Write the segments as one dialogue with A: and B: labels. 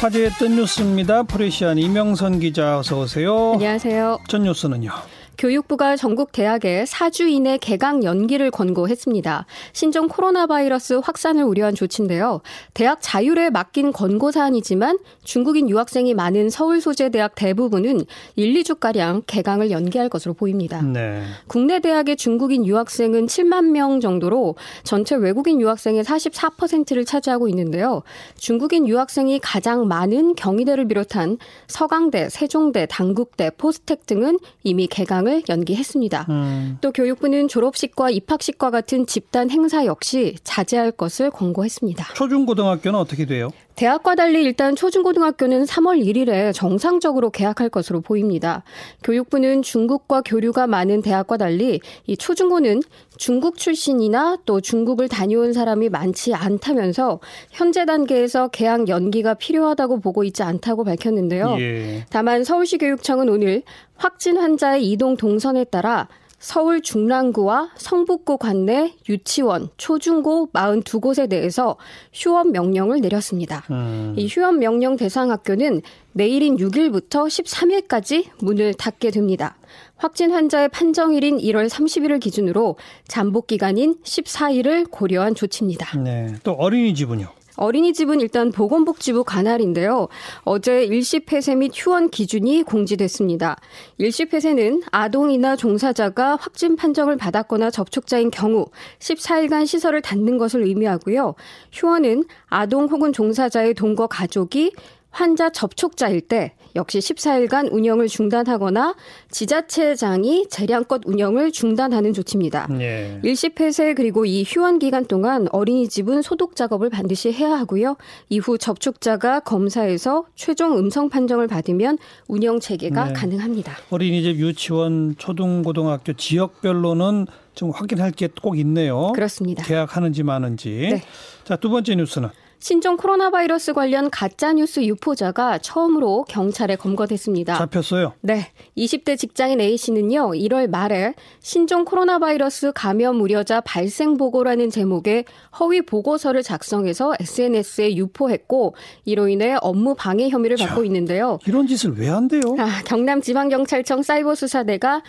A: 화제했던 뉴스입니다. 프레시안 이명선 기자 어서 오세요.
B: 안녕하세요.
A: 전 뉴스는요.
B: 교육부가 전국 대학에 4주 이내 개강 연기를 권고했습니다. 신종 코로나 바이러스 확산을 우려한 조치인데요. 대학 자율에 맡긴 권고 사안이지만 중국인 유학생이 많은 서울 소재 대학 대부분은 1, 2주가량 개강을 연기할 것으로 보입니다. 네. 국내 대학의 중국인 유학생은 7만 명 정도로 전체 외국인 유학생의 44%를 차지하고 있는데요. 중국인 유학생이 가장 많은 경희대를 비롯한 서강대, 세종대, 당국대, 포스텍 등은 이미 개강 개강을 연기했습니다. 음. 또 교육부는 졸업식과 입학식과 같은 집단 행사 역시 자제할 것을 권고했습니다.
A: 초중고등학교는 어떻게 돼요?
B: 대학과 달리 일단 초중고등학교는 3월 1일에 정상적으로 개학할 것으로 보입니다. 교육부는 중국과 교류가 많은 대학과 달리 이 초중고는 중국 출신이나 또 중국을 다녀온 사람이 많지 않다면서 현재 단계에서 개학 연기가 필요하다고 보고 있지 않다고 밝혔는데요. 예. 다만 서울시 교육청은 오늘 확진 환자의 이동 동선에 따라 서울 중랑구와 성북구 관내 유치원, 초중고 42곳에 대해서 휴업 명령을 내렸습니다. 음. 이 휴업 명령 대상 학교는 내일인 6일부터 13일까지 문을 닫게 됩니다. 확진 환자의 판정일인 1월 30일을 기준으로 잠복 기간인 14일을 고려한 조치입니다.
A: 네. 또 어린이집은요?
B: 어린이집은 일단 보건복지부 관할인데요. 어제 일시 폐쇄 및 휴원 기준이 공지됐습니다. 일시 폐쇄는 아동이나 종사자가 확진 판정을 받았거나 접촉자인 경우 14일간 시설을 닫는 것을 의미하고요. 휴원은 아동 혹은 종사자의 동거 가족이 환자 접촉자일 때 역시 14일간 운영을 중단하거나 지자체장이 재량껏 운영을 중단하는 조치입니다. 예. 일시 폐쇄 그리고 이 휴원 기간 동안 어린이집은 소독 작업을 반드시 해야 하고요. 이후 접촉자가 검사에서 최종 음성 판정을 받으면 운영 재개가 네. 가능합니다.
A: 어린이집, 유치원, 초등고등학교 지역별로는 좀 확인할 게 꼭 있네요.
B: 그렇습니다.
A: 계약하는지 마는지. 네. 자, 두 번째 뉴스는
B: 신종 코로나 바이러스 관련 가짜 뉴스 유포자가 처음으로 경찰에 검거됐습니다.
A: 잡혔어요?
B: 네. 20대 직장인 A씨는요, 1월 말에 신종 코로나 바이러스 감염 우려자 발생 보고라는 제목의 허위 보고서를 작성해서 SNS에 유포했고, 이로 인해 업무 방해 혐의를 받고 자, 있는데요.
A: 이런 짓을 왜 한대요?
B: 아, 경남 지방경찰청 사이버 수사대가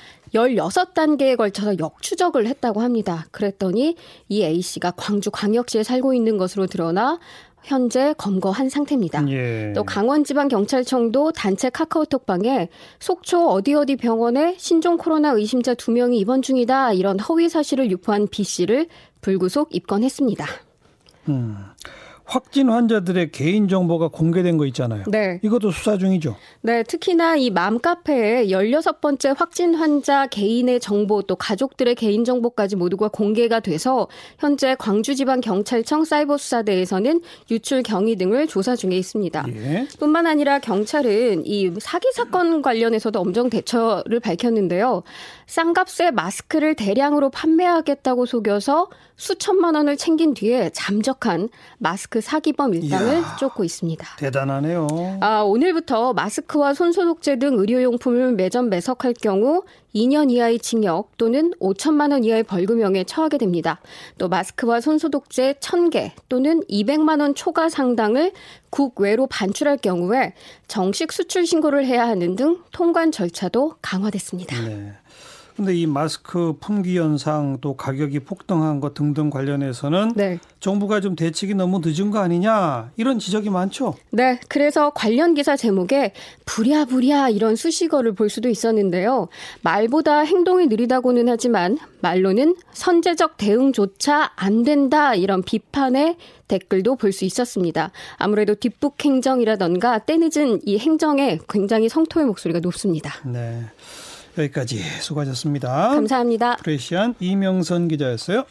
B: 16단계에 걸쳐서 역추적을 했다고 합니다. 그랬더니 이 A씨가 광주 광역시에 살고 있는 것으로 드러나 현재 검거한 상태입니다. 예. 또 강원지방경찰청도 단체 카카오톡방에 속초 어디 어디 병원에 신종 코로나 의심자 2명이 입원 중이다 이런 허위 사실을 유포한 B 씨를 불구속 입건했습니다.
A: 음. 확진 환자들의 개인 정보가 공개된 거 있잖아요. 네. 이것도 수사 중이죠.
B: 네, 특히나 이 맘카페에 16번째 확진 환자 개인의 정보 또 가족들의 개인 정보까지 모두가 공개가 돼서 현재 광주지방 경찰청 사이버 수사대에서는 유출 경위 등을 조사 중에 있습니다. 예. 뿐만 아니라 경찰은 이 사기 사건 관련해서도 엄정 대처를 밝혔는데요. 쌍값에 마스크를 대량으로 판매하겠다고 속여서 수천만 원을 챙긴 뒤에 잠적한 마스크 그 사기범 일당을 이야, 쫓고 있습니다.
A: 대단하네요.
B: 아, 오늘부터 마스크와 손소독제 등 의료용품을 매점 매석할 경우 2년 이하의 징역 또는 5천만 원 이하의 벌금형에 처하게 됩니다. 또 마스크와 손소독제 1000개 또는 200만 원 초과 상당을 국외로 반출할 경우에 정식 수출 신고를 해야 하는 등 통관 절차도 강화됐습니다. 네.
A: 근데 이 마스크 품귀 현상 또 가격이 폭등한 것 등등 관련해서는 네. 정부가 좀 대책이 너무 늦은 거 아니냐 이런 지적이 많죠.
B: 네, 그래서 관련 기사 제목에 부랴부랴 이런 수식어를 볼 수도 있었는데요. 말보다 행동이 느리다고는 하지만 말로는 선제적 대응조차 안 된다 이런 비판의 댓글도 볼 수 있었습니다. 아무래도 뒷북 행정이라던가 때늦은 이 행정에 굉장히 성토의 목소리가 높습니다.
A: 네. 여기까지 수고하셨습니다.
B: 감사합니다.
A: 프레시안 이명선 기자였어요.